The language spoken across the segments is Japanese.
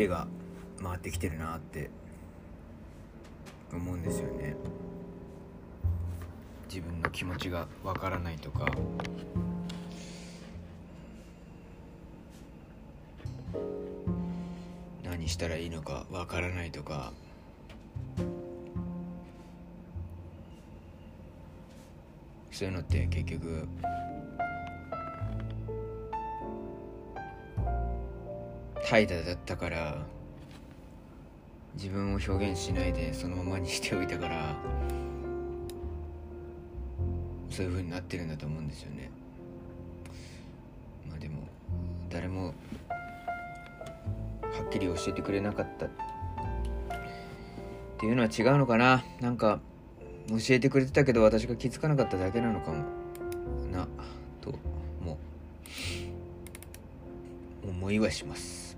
時計が回ってきてるなって思うんですよね。自分の気持ちがわからないとか。何したらいいのかわからないとか。そういうのって結局怠惰だったから自分を表現しないでそのままにしておいたからそういう風になってるんだと思うんですよね。まあでも誰もはっきり教えてくれなかった。っていうのは違うのかな。なんか教えてくれてたけど私が気づかなかっただけなのかも。なとも思いはします。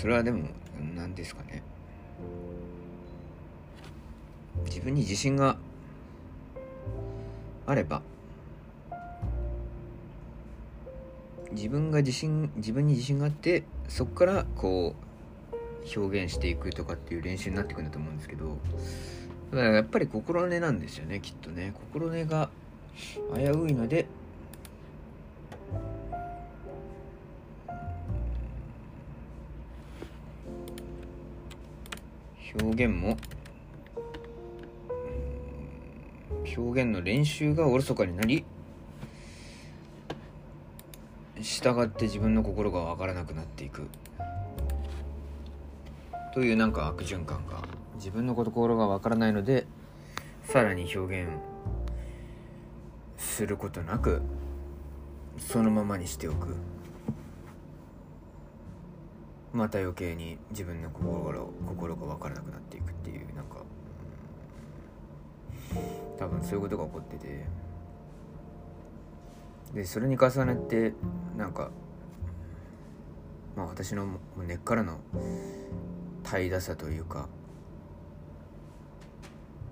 それはでも何ですかね。自分に自信があれば自分が自信自分に自信があってそこからこう表現していくとかっていう練習になっていくんだと思うんですけどだからやっぱり心根なんですよねきっとね。心根が危ういので表現も表現の練習がおろそかになり従って自分の心が分からなくなっていく。というなんか悪循環が自分の心が分からないのでさらに表現することなくそのままにしておく。また余計に自分の心心が分からなくなっていくっていうなんか多分そういうことが起こってて。でそれに重ねてなんかまあ私の根っからの怠惰さというか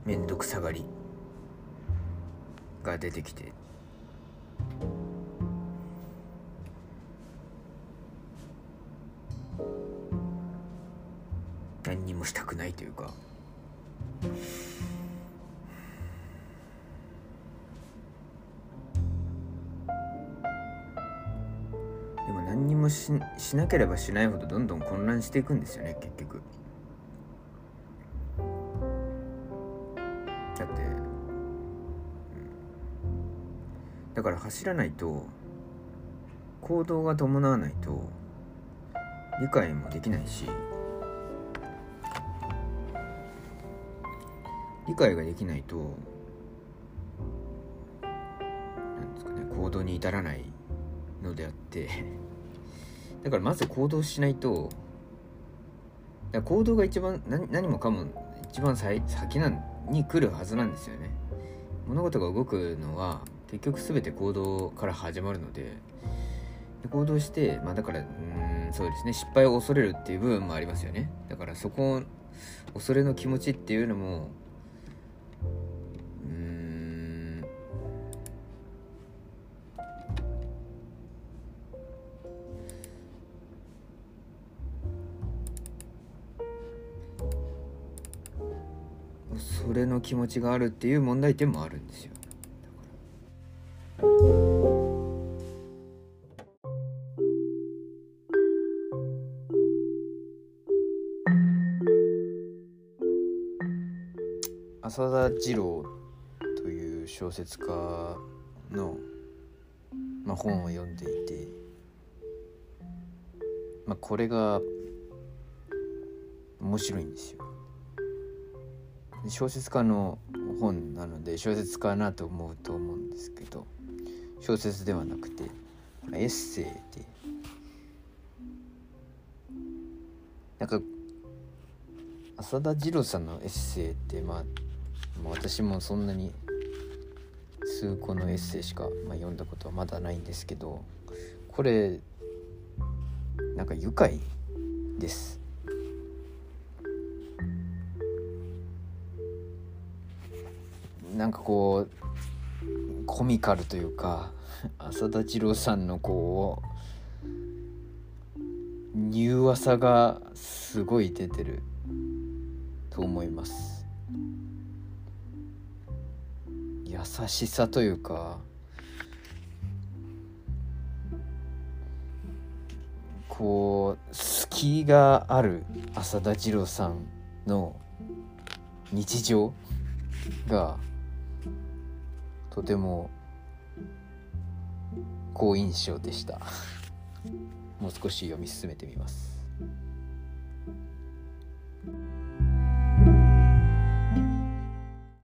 面倒くさがりが出てきて。というか。でも何にもししなければしないほどどんどん混乱していくんですよね結局。だって、うん。だから走らないと行動が伴わないと理解もできないし。理解ができないとなんですかね行動に至らないのであって だからまず行動しないとだ行動が一番何何もかも一番先なんに来るはずなんですよね。物事が動くのは結局全て行動から始まるのでで行動してまあだからうんそうですね失敗を恐れるっていう部分もありますよね。だからそこ恐れの気持ちっていうのもそれの気持ちがあるっていう問題点もあるんですよ浅田次郎という小説家の、まあ、本を読んでいて、まあ、これが面白いんですよ。小説家の本なので小説家なと思うと思うんですけど小説ではなくてエッセイで。なんか浅田次郎さんのエッセイってまあ私もそんなに数個のエッセイしか、まあ、読んだことはまだないんですけどこれなんか愉快です。なんかこうコミカルというか 浅田次郎さんのこう柔和さがすごい出てると思います。優しさというか。こう隙がある浅田次郎さんの日常がとても好印象でした。もう少し読み進めてみます。